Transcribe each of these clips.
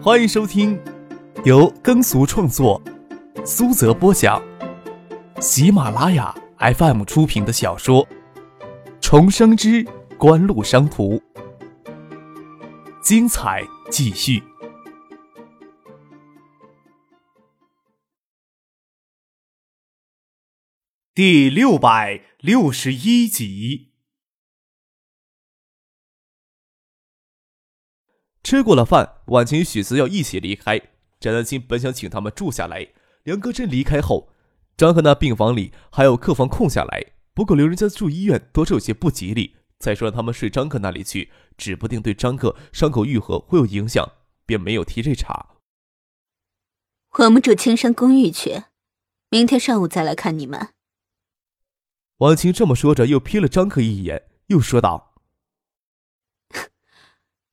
欢迎收听由耕俗创作、苏泽播讲、喜马拉雅 FM 出品的小说《重生之官路商途》，精彩继续，第六百六十一集。吃过了饭，婉晴与许思要一起离开。翟丹青本想请他们住下来，梁戈真离开后，张克那病房里还有客房空下来。不过留人家住医院多少有些不吉利。再说让他们睡张克那里去，指不定对张克伤口愈合会有影响，便没有提这茬。我们住青山公寓去，明天上午再来看你们。婉晴这么说着，又瞥了张克一眼，又说道。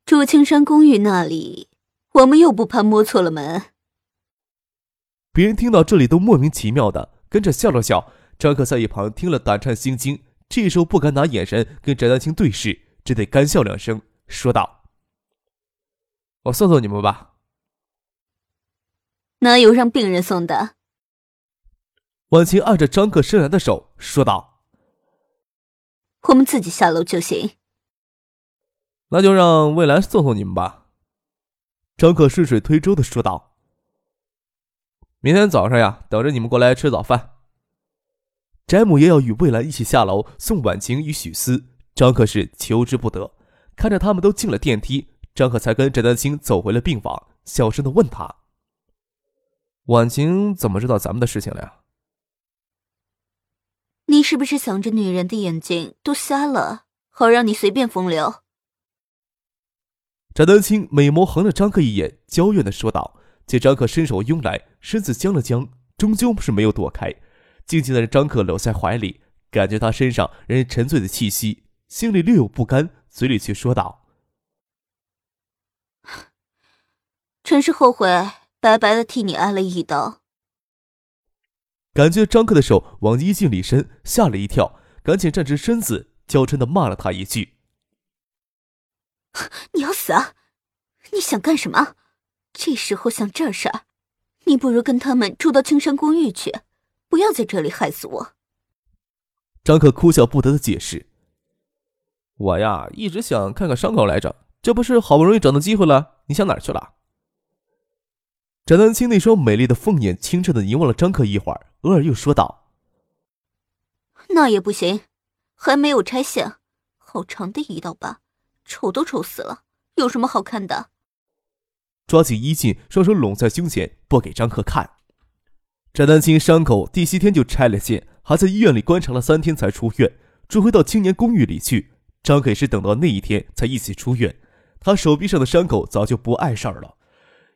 住青山公寓那里，我们又不怕摸错了门。别人听到这里都莫名其妙的跟着笑了笑。张克在一旁听了胆颤心惊，这时候不敢拿眼神跟翟丹青对视，只得干笑两声，说道：“我送送你们吧。”哪有让病人送的？婉晴按着张克伸来的手说道：“我们自己下楼就行。”那就让未来送送你们吧。”张可顺水推舟的说道。“明天早上呀，等着你们过来吃早饭。”翟母也要与未来一起下楼送婉晴与许思，张可是求之不得。看着他们都进了电梯，张可才跟翟丹青走回了病房，小声的问他：“婉晴怎么知道咱们的事情了呀？”“你是不是想着女人的眼睛都瞎了，好让你随便风流？”翟丹青美眸横了张克一眼，娇怨的说道：“见张克伸手拥来，身子僵了僵，终究是没有躲开，静静的让张克搂在怀里，感觉他身上让人沉醉的气息，心里略有不甘，嘴里却说道：‘ 真是后悔，白白的替你挨了一刀。’感觉张克的手往衣襟里伸，吓了一跳，赶紧站直身子，娇嗔的骂了他一句。” 你要死啊！你想干什么？这时候想这事儿，你不如跟他们住到青山公寓去，不要在这里害死我。张可哭笑不得的解释：“我呀，一直想看看伤口来着，这不是好不容易找到机会了？你想哪儿去了？”展丹青那双美丽的凤眼清澈的凝望了张克一会儿，偶尔又说道：“那也不行，还没有拆线，好长的一道疤。”丑都丑死了，有什么好看的？抓紧衣襟，双手拢在胸前，不给张克看。翟丹青伤口第七天就拆了线，还在医院里观察了三天才出院，住回到青年公寓里去。张克也是等到那一天才一起出院。他手臂上的伤口早就不碍事儿了，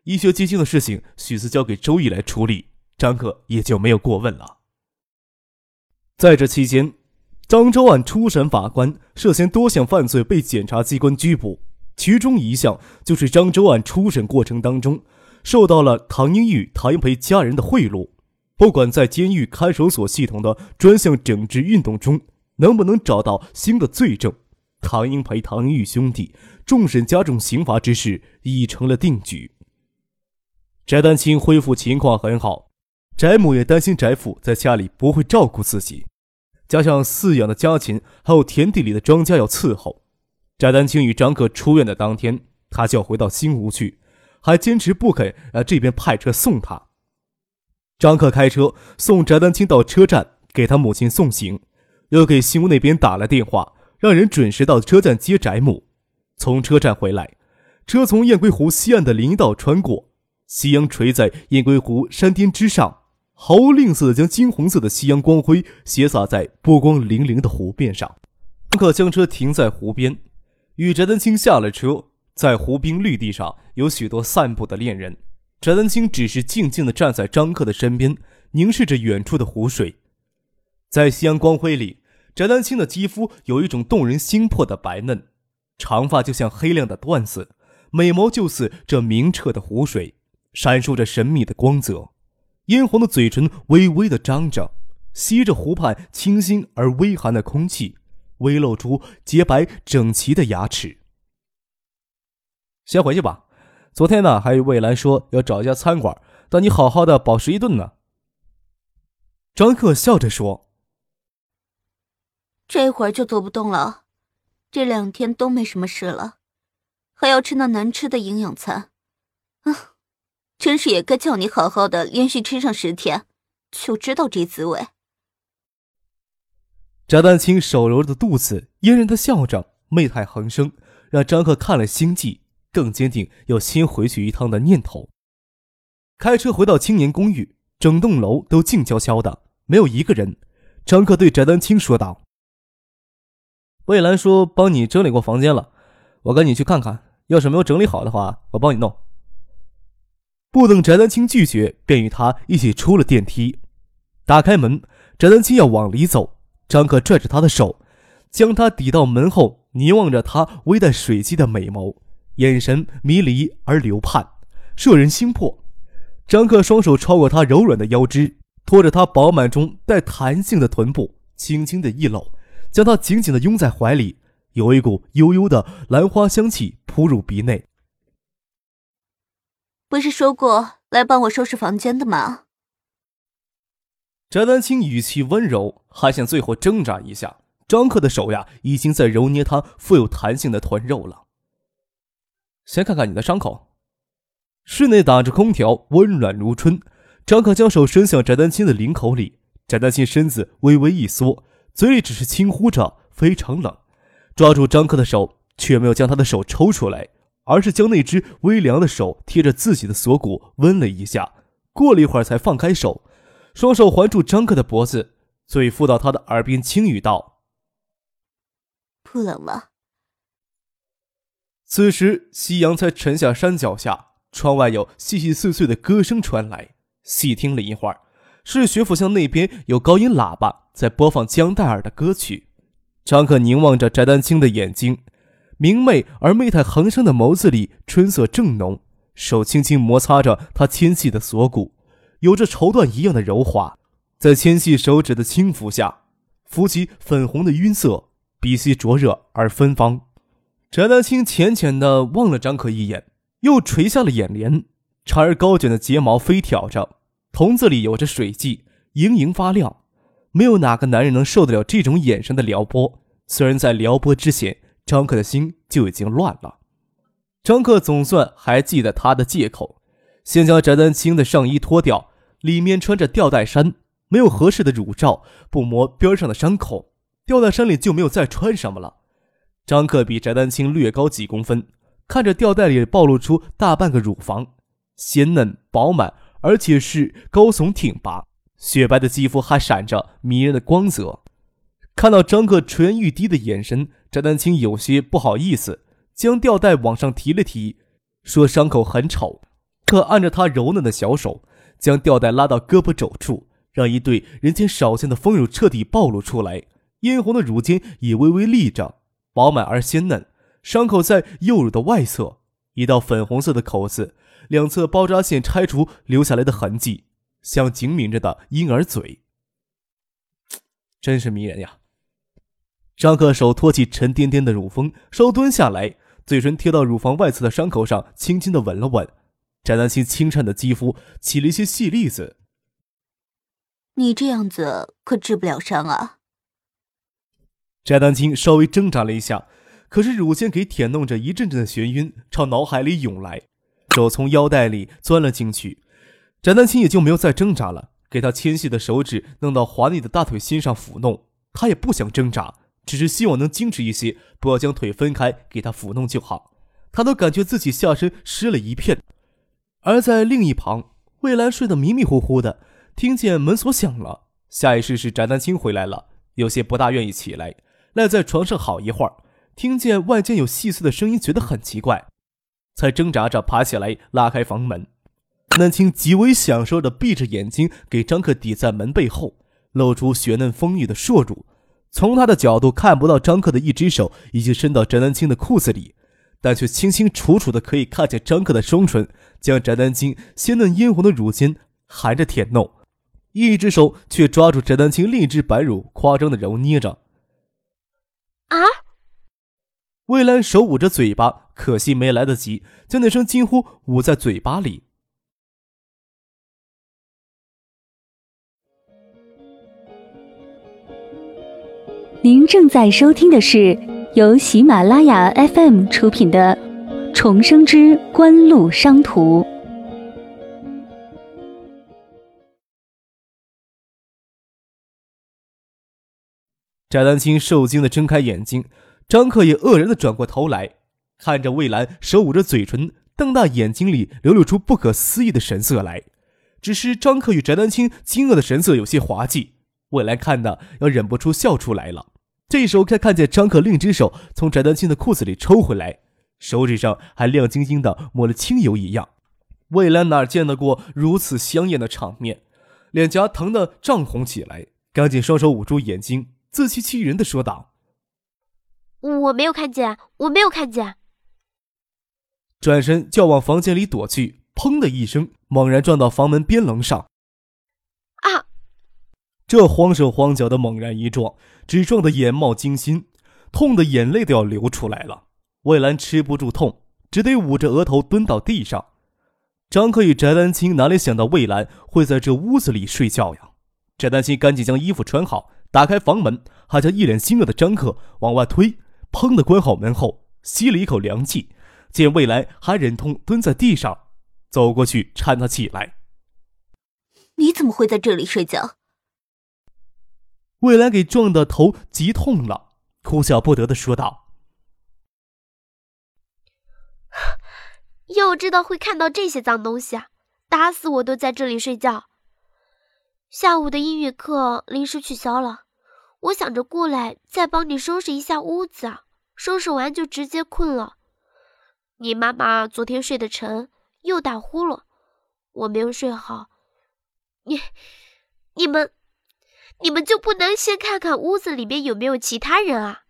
医学基金的事情，许是交给周易来处理，张克也就没有过问了。在这期间。漳州案初审法官涉嫌多项犯罪被检察机关拘捕，其中一项就是漳州案初审过程当中受到了唐英玉、唐英培家人的贿赂。不管在监狱看守所系统的专项整治运动中能不能找到新的罪证，唐英培、唐英玉兄弟重审加重刑罚之事已成了定局。翟丹青恢复情况很好，翟母也担心翟父在家里不会照顾自己。加上饲养的家禽，还有田地里的庄稼要伺候。翟丹青与张克出院的当天，他就要回到新屋去，还坚持不肯让这边派车送他。张克开车送翟丹青到车站，给他母亲送行，又给新屋那边打了电话，让人准时到车站接翟母。从车站回来，车从雁归湖西岸的林道穿过，夕阳垂在雁归湖山巅之上。毫无吝啬地将金红色的夕阳光辉斜洒在波光粼粼的湖面上。张克将车停在湖边，与翟丹青下了车。在湖滨绿地上有许多散步的恋人。翟丹青只是静静地站在张克的身边，凝视着远处的湖水。在夕阳光辉里，翟丹青的肌肤有一种动人心魄的白嫩，长发就像黑亮的缎子，美眸就似这明澈的湖水，闪烁着神秘的光泽。嫣红的嘴唇微微的张着，吸着湖畔清新而微寒的空气，微露出洁白整齐的牙齿。先回去吧，昨天呢，还有魏兰说要找一家餐馆，让你好好的饱食一顿呢。张克笑着说：“这会儿就走不动了，这两天都没什么事了，还要吃那难吃的营养餐，真是也该叫你好好的连续吃上十天，就知道这滋味。”翟丹青手揉着肚子，嫣然的笑着，媚态横生，让张克看了心悸，更坚定要先回去一趟的念头。开车回到青年公寓，整栋楼都静悄悄的。没有一个人，张克对翟丹青说道：“魏兰说帮你整理过房间了，我赶紧去看看。要是没有整理好的话，我帮你弄。”不等翟丹青拒绝，便与他一起出了电梯。打开门，翟丹青要往里走，张克拽着他的手，将他抵到门后，凝望着他微带水迹的美眸，眼神迷离而流盼，摄人心魄。张克双手超过他柔软的腰肢。拖着她饱满中带弹性的臀部，轻轻的一搂，将她紧紧的拥在怀里，有一股悠悠的兰花香气扑入鼻内。不是说过来帮我收拾房间的吗？翟丹青语气温柔，还想最后挣扎一下。张克的手呀，已经在揉捏他富有弹性的臀肉了。先看看你的伤口。室内打着空调，温暖如春。张克将手伸向翟丹青的领口里，翟丹青身子微微一缩，嘴里只是轻呼着“非常冷”，抓住张克的手，却没有将他的手抽出来，而是将那只微凉的手贴着自己的锁骨温了一下，过了一会儿才放开手，双手环住张克的脖子，嘴附到他的耳边轻语道：“不冷吗。”此时夕阳才沉下山脚下，窗外有细细碎碎的歌声传来。细听了一会儿，是学府巷那边有高音喇叭在播放江黛儿的歌曲。张克凝望着翟丹青的眼睛，明媚而媚态横生的眸子里春色正浓，手轻轻摩擦着她纤细的锁骨，有着绸缎一样的柔滑，在纤细手指的轻抚下，浮起粉红的晕色，鼻息灼热而芬芳。翟丹青浅浅地望了张可一眼，又垂下了眼帘。长而高卷的睫毛飞挑着，瞳子里有着水迹，盈盈发亮。没有哪个男人能受得了这种眼神的撩拨。虽然在撩拨之前，张克的心就已经乱了。张克总算还记得他的借口：先将翟丹青的上衣脱掉，里面穿着吊带衫，没有合适的乳罩，不磨边上的伤口，吊带衫里就没有再穿什么了。张克比翟丹青略高几公分，看着吊带里暴露出大半个乳房。鲜嫩饱满，而且是高耸挺拔，雪白的肌肤还闪着迷人的光泽。看到张克垂涎欲滴的眼神，翟丹青有些不好意思，将吊带往上提了提，说：“伤口很丑。”可按着他柔嫩的小手，将吊带拉到胳膊肘处，让一对人间少见的丰乳彻底暴露出来，嫣红的乳尖也微微立着，饱满而鲜嫩。伤口在右乳的外侧，一道粉红色的口子。两侧包扎线拆除留下来的痕迹，像紧抿着的婴儿嘴，真是迷人呀！张克手托起沉甸甸的乳峰，稍蹲下来，嘴唇贴到乳房外侧的伤口上，轻轻的吻了吻。翟丹青清颤的肌肤起了一些细粒子。你这样子可治不了伤啊！翟丹青稍微挣扎了一下，可是乳腺给舔弄着，一阵阵的眩晕朝脑海里涌来。手从腰带里钻了进去，翟丹青也就没有再挣扎了，给他纤细的手指弄到华丽的大腿心上抚弄。他也不想挣扎，只是希望能矜持一些，不要将腿分开，给他抚弄就好。他都感觉自己下身湿了一片。而在另一旁，魏兰睡得迷迷糊糊的，听见门锁响了，下意识是翟丹青回来了，有些不大愿意起来，赖在床上好一会儿，听见外间有细碎的声音，觉得很奇怪。才挣扎着爬起来，拉开房门。南青极为享受的闭着眼睛，给张克抵在门背后，露出雪嫩丰腴的硕乳。从他的角度看不到张克的一只手已经伸到翟丹青的裤子里，但却清清楚楚的可以看见张克的双唇将翟丹青鲜嫩殷红的乳尖含着舔弄，一只手却抓住翟丹青另一只白乳，夸张的揉捏着。啊！魏兰手捂着嘴巴，可惜没来得及将那声惊呼捂在嘴巴里。您正在收听的是由喜马拉雅 FM 出品的《重生之官路商途》。翟丹青受惊的睁开眼睛，张克也愕然的转过头来，看着魏兰，手捂着嘴唇，瞪大眼睛里流露出不可思议的神色来。只是张克与翟丹青惊愕的神色有些滑稽。魏兰看的要忍不住笑出来了。这时候才看见张克另一只手从翟丹青的裤子里抽回来，手指上还亮晶晶的抹了清油一样。魏兰哪见得过如此香艳的场面，脸颊疼得涨红起来，赶紧双手捂住眼睛，自欺欺人的说道：“我没有看见，我没有看见。”转身就要往房间里躲去，砰的一声，猛然撞到房门边棱上。这慌手慌脚的猛然一撞，只撞得眼冒金星，痛的眼泪都要流出来了。魏兰吃不住痛，只得捂着额头蹲到地上。张克与翟丹青哪里想到魏兰会在这屋子里睡觉呀？翟丹青赶紧将衣服穿好，打开房门，还将一脸惊愕的张克往外推，砰的关好门后，吸了一口凉气。见魏兰还忍痛蹲在地上，走过去搀她起来。你怎么会在这里睡觉？未来给撞的头急痛了，哭笑不得的说道：“要知道会看到这些脏东西啊，打死我都在这里睡觉。下午的英语课临时取消了，我想着过来再帮你收拾一下屋子，收拾完就直接困了。你妈妈昨天睡得沉，又打呼噜，我没有睡好。你，你们。”你们就不能先看看屋子里面有没有其他人啊？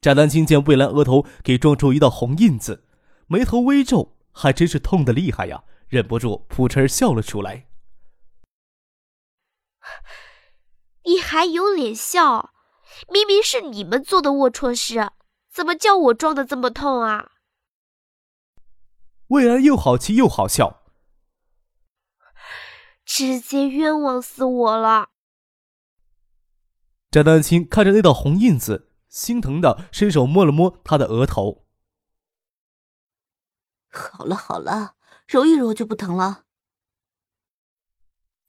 贾丹青见魏兰额头给撞出一道红印子，眉头微皱，还真是痛的厉害呀，忍不住扑哧笑了出来。你还有脸笑？明明是你们做的龌龊事，怎么叫我撞的这么痛啊？魏兰又好气又好笑。直接冤枉死我了！翟丹青看着那道红印子，心疼的伸手摸了摸他的额头。好了好了，揉一揉就不疼了。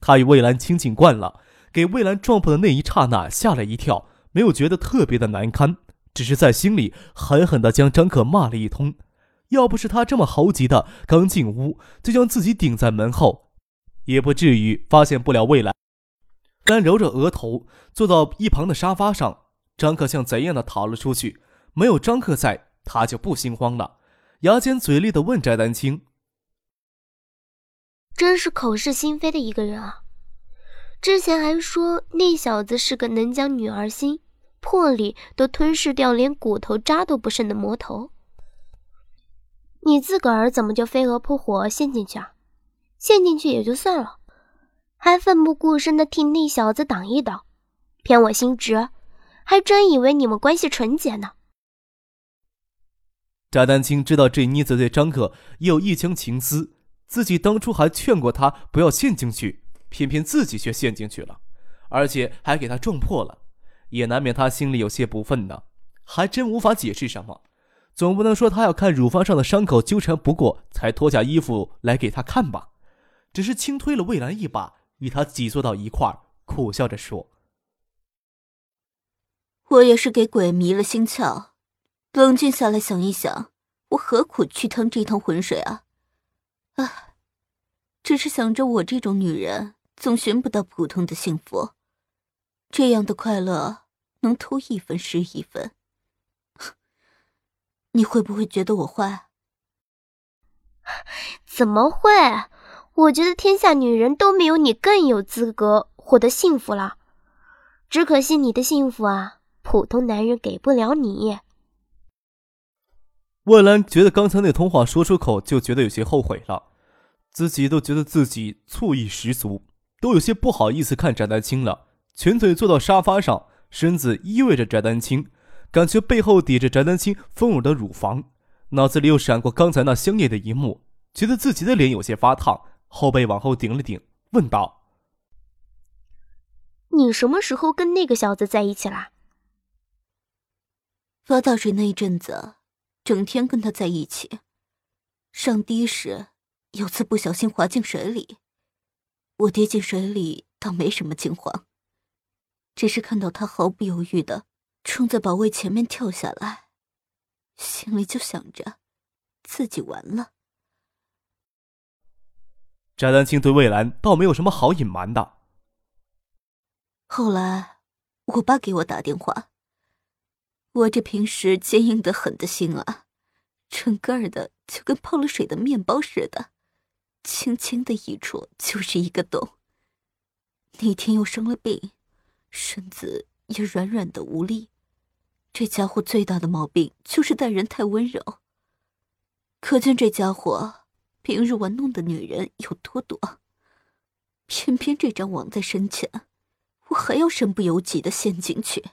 他与魏兰亲近惯了，给魏兰撞破的那一刹那吓了一跳，没有觉得特别的难堪，只是在心里狠狠的将张克骂了一通。要不是他这么猴急的，刚进屋就将自己顶在门后。也不至于发现不了未来。丹揉着额头，坐到一旁的沙发上。张克像贼一样的逃了出去。没有张克在，他就不心慌了，牙尖嘴利的问翟丹青：“真是口是心非的一个人啊！之前还说那小子是个能将女儿心魄力都吞噬掉，连骨头渣都不剩的魔头。你自个儿怎么就飞蛾扑火陷进去啊？”陷进去也就算了，还奋不顾身的替那小子挡一刀，骗我心直，还真以为你们关系纯洁呢。翟丹青知道这妮子对张克也有一腔情思，自己当初还劝过他不要陷进去，偏偏自己却陷进去了，而且还给他撞破了，也难免他心里有些不忿呢。还真无法解释什么，总不能说他要看乳房上的伤口纠缠不过，才脱下衣服来给他看吧。只是轻推了魏兰一把，与他挤坐到一块儿，苦笑着说：“我也是给鬼迷了心窍。冷静下来想一想，我何苦去趟这趟浑水啊？啊，只是想着我这种女人总寻不到普通的幸福，这样的快乐能偷一分是一分。你会不会觉得我坏？怎么会？”我觉得天下女人都没有你更有资格获得幸福了，只可惜你的幸福啊，普通男人给不了你。魏兰觉得刚才那通话说出口就觉得有些后悔了，自己都觉得自己醋意十足，都有些不好意思看翟丹青了，蜷腿坐到沙发上，身子依偎着翟丹青，感觉背后抵着翟丹青丰乳的乳房，脑子里又闪过刚才那香艳的一幕，觉得自己的脸有些发烫，后背往后顶了顶，问道：“你什么时候跟那个小子在一起啦？”发大水那一阵子，整天跟他在一起。上堤时，有次不小心滑进水里，我跌进水里倒没什么惊慌，只是看到他毫不犹豫的冲在保卫前面跳下来，心里就想着自己完了。翟丹青对魏兰倒没有什么好隐瞒的。后来，我爸给我打电话，我这平时坚硬的很的心啊。整个儿的就跟泡了水的面包似的，轻轻的一戳就是一个洞。那天又生了病，身子也软软的无力。这家伙最大的毛病就是待人太温柔。可见这家伙平日玩弄的女人有多多。偏偏这张网在身前，我还要身不由己的陷进去。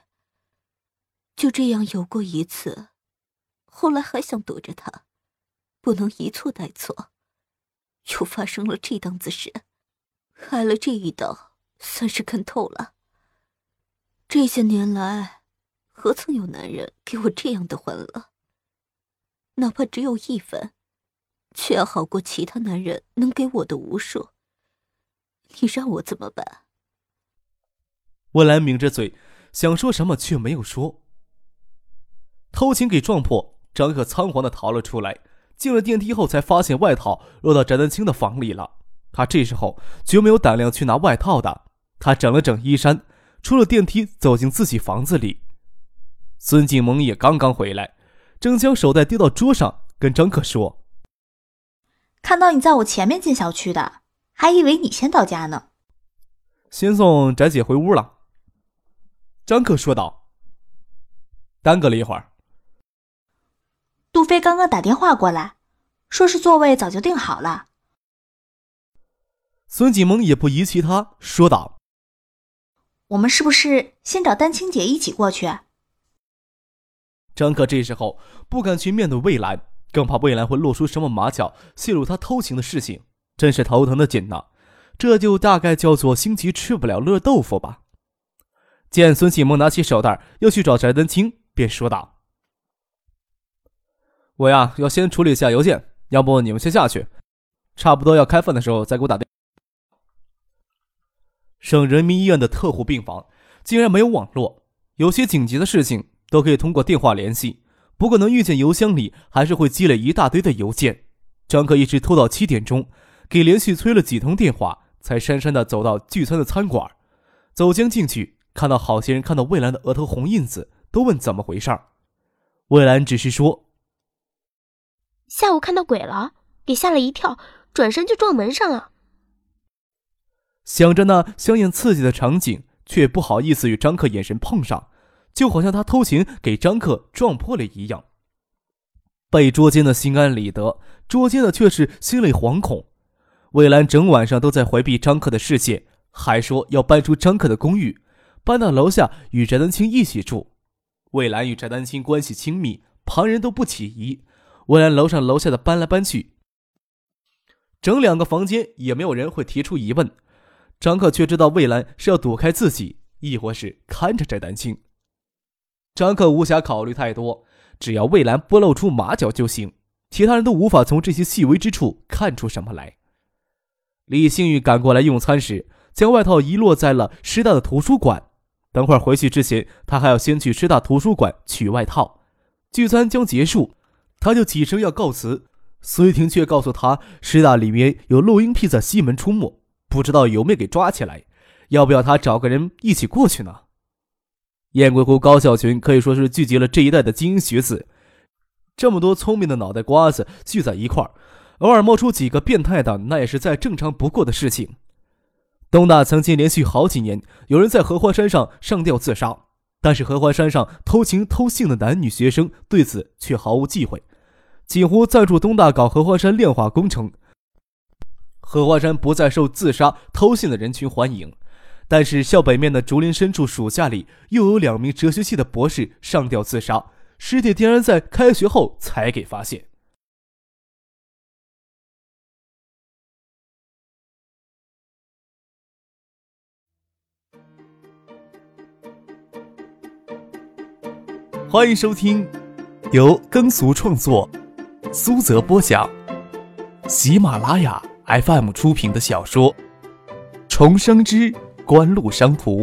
就这样游过一次。后来还想躲着他，不能一错再错，又发生了这档子事，挨了这一刀，算是看透了。这些年来，何曾有男人给我这样的欢乐？哪怕只有一分，却要好过其他男人能给我的无数。你让我怎么办？温兰抿着嘴，想说什么却没有说。偷情给撞破。张克仓皇的逃了出来，进了电梯后才发现外套落到翟丹青的房里了。他这时候绝没有胆量去拿外套的。他整了整衣衫，出了电梯，走进自己房子里。孙静萌也刚刚回来，正将手袋丢到桌上，跟张克说：“看到你在我前面进小区的，还以为你先到家呢。”先送翟姐回屋了。张克说道：“耽搁了一会儿。”杜飞刚刚打电话过来，说是座位早就订好了。孙锦萌也不疑其他，说道：“我们是不是先找丹青姐一起过去？”张克这时候不敢去面对魏兰，更怕未来会露出什么马脚，泄露他偷情的事情，真是头疼的紧呐。这就大概叫做心急吃不了热豆腐吧。见孙启萌拿起手袋要去找翟丹青，便说道。我呀，要先处理一下邮件，要不你们先下去，差不多要开饭的时候再给我打电。省人民医院的特护病房竟然没有网络，有些紧急的事情都可以通过电话联系，不过能遇见邮箱里还是会积累一大堆的邮件。张克一直拖到七点钟，给连续催了几通电话，才姗姗的走到聚餐的餐馆，走将进去，看到好些人看到魏兰的额头红印子，都问怎么回事儿。魏兰只是说。下午看到鬼了，给吓了一跳，转身就撞门上了。想着那香艳刺激的场景，却不好意思与张克眼神碰上，就好像他偷情给张克撞破了一样。被捉奸的心安理得，捉奸的却是心里惶恐。魏兰整晚上都在回避张克的视线，还说要搬出张克的公寓，搬到楼下与翟丹青一起住。魏兰与翟丹青关系亲密，旁人都不起疑。魏兰楼上楼下的搬来搬去，整两个房间也没有人会提出疑问。张克却知道魏兰是要躲开自己，亦或是看着翟丹青。张克无暇考虑太多，只要魏兰不露出马脚就行，其他人都无法从这些细微之处看出什么来。李星宇赶过来用餐时，将外套遗落在了师大的图书馆。等会儿回去之前，他还要先去师大图书馆取外套。聚餐将结束。他就起身要告辞，苏玉婷却告诉他，师大里面有录音癖在西门出没，不知道有没有给抓起来，要不要他找个人一起过去呢？燕归湖高校群可以说是聚集了这一代的精英学子，这么多聪明的脑袋瓜子聚在一块儿，偶尔冒出几个变态的，那也是再正常不过的事情。东大曾经连续好几年有人在荷花山上上吊自杀。但是荷花山上偷情偷性的男女学生对此却毫无忌讳，几乎赞助东大搞荷花山炼化工程。荷花山不再受自杀偷性的人群欢迎，但是校北面的竹林深处暑假里，又有两名哲学系的博士上吊自杀，尸体竟然在开学后才给发现。欢迎收听，由耕俗创作、苏泽播讲、喜马拉雅 FM 出品的小说《重生之官路商途》，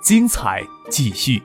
精彩继续。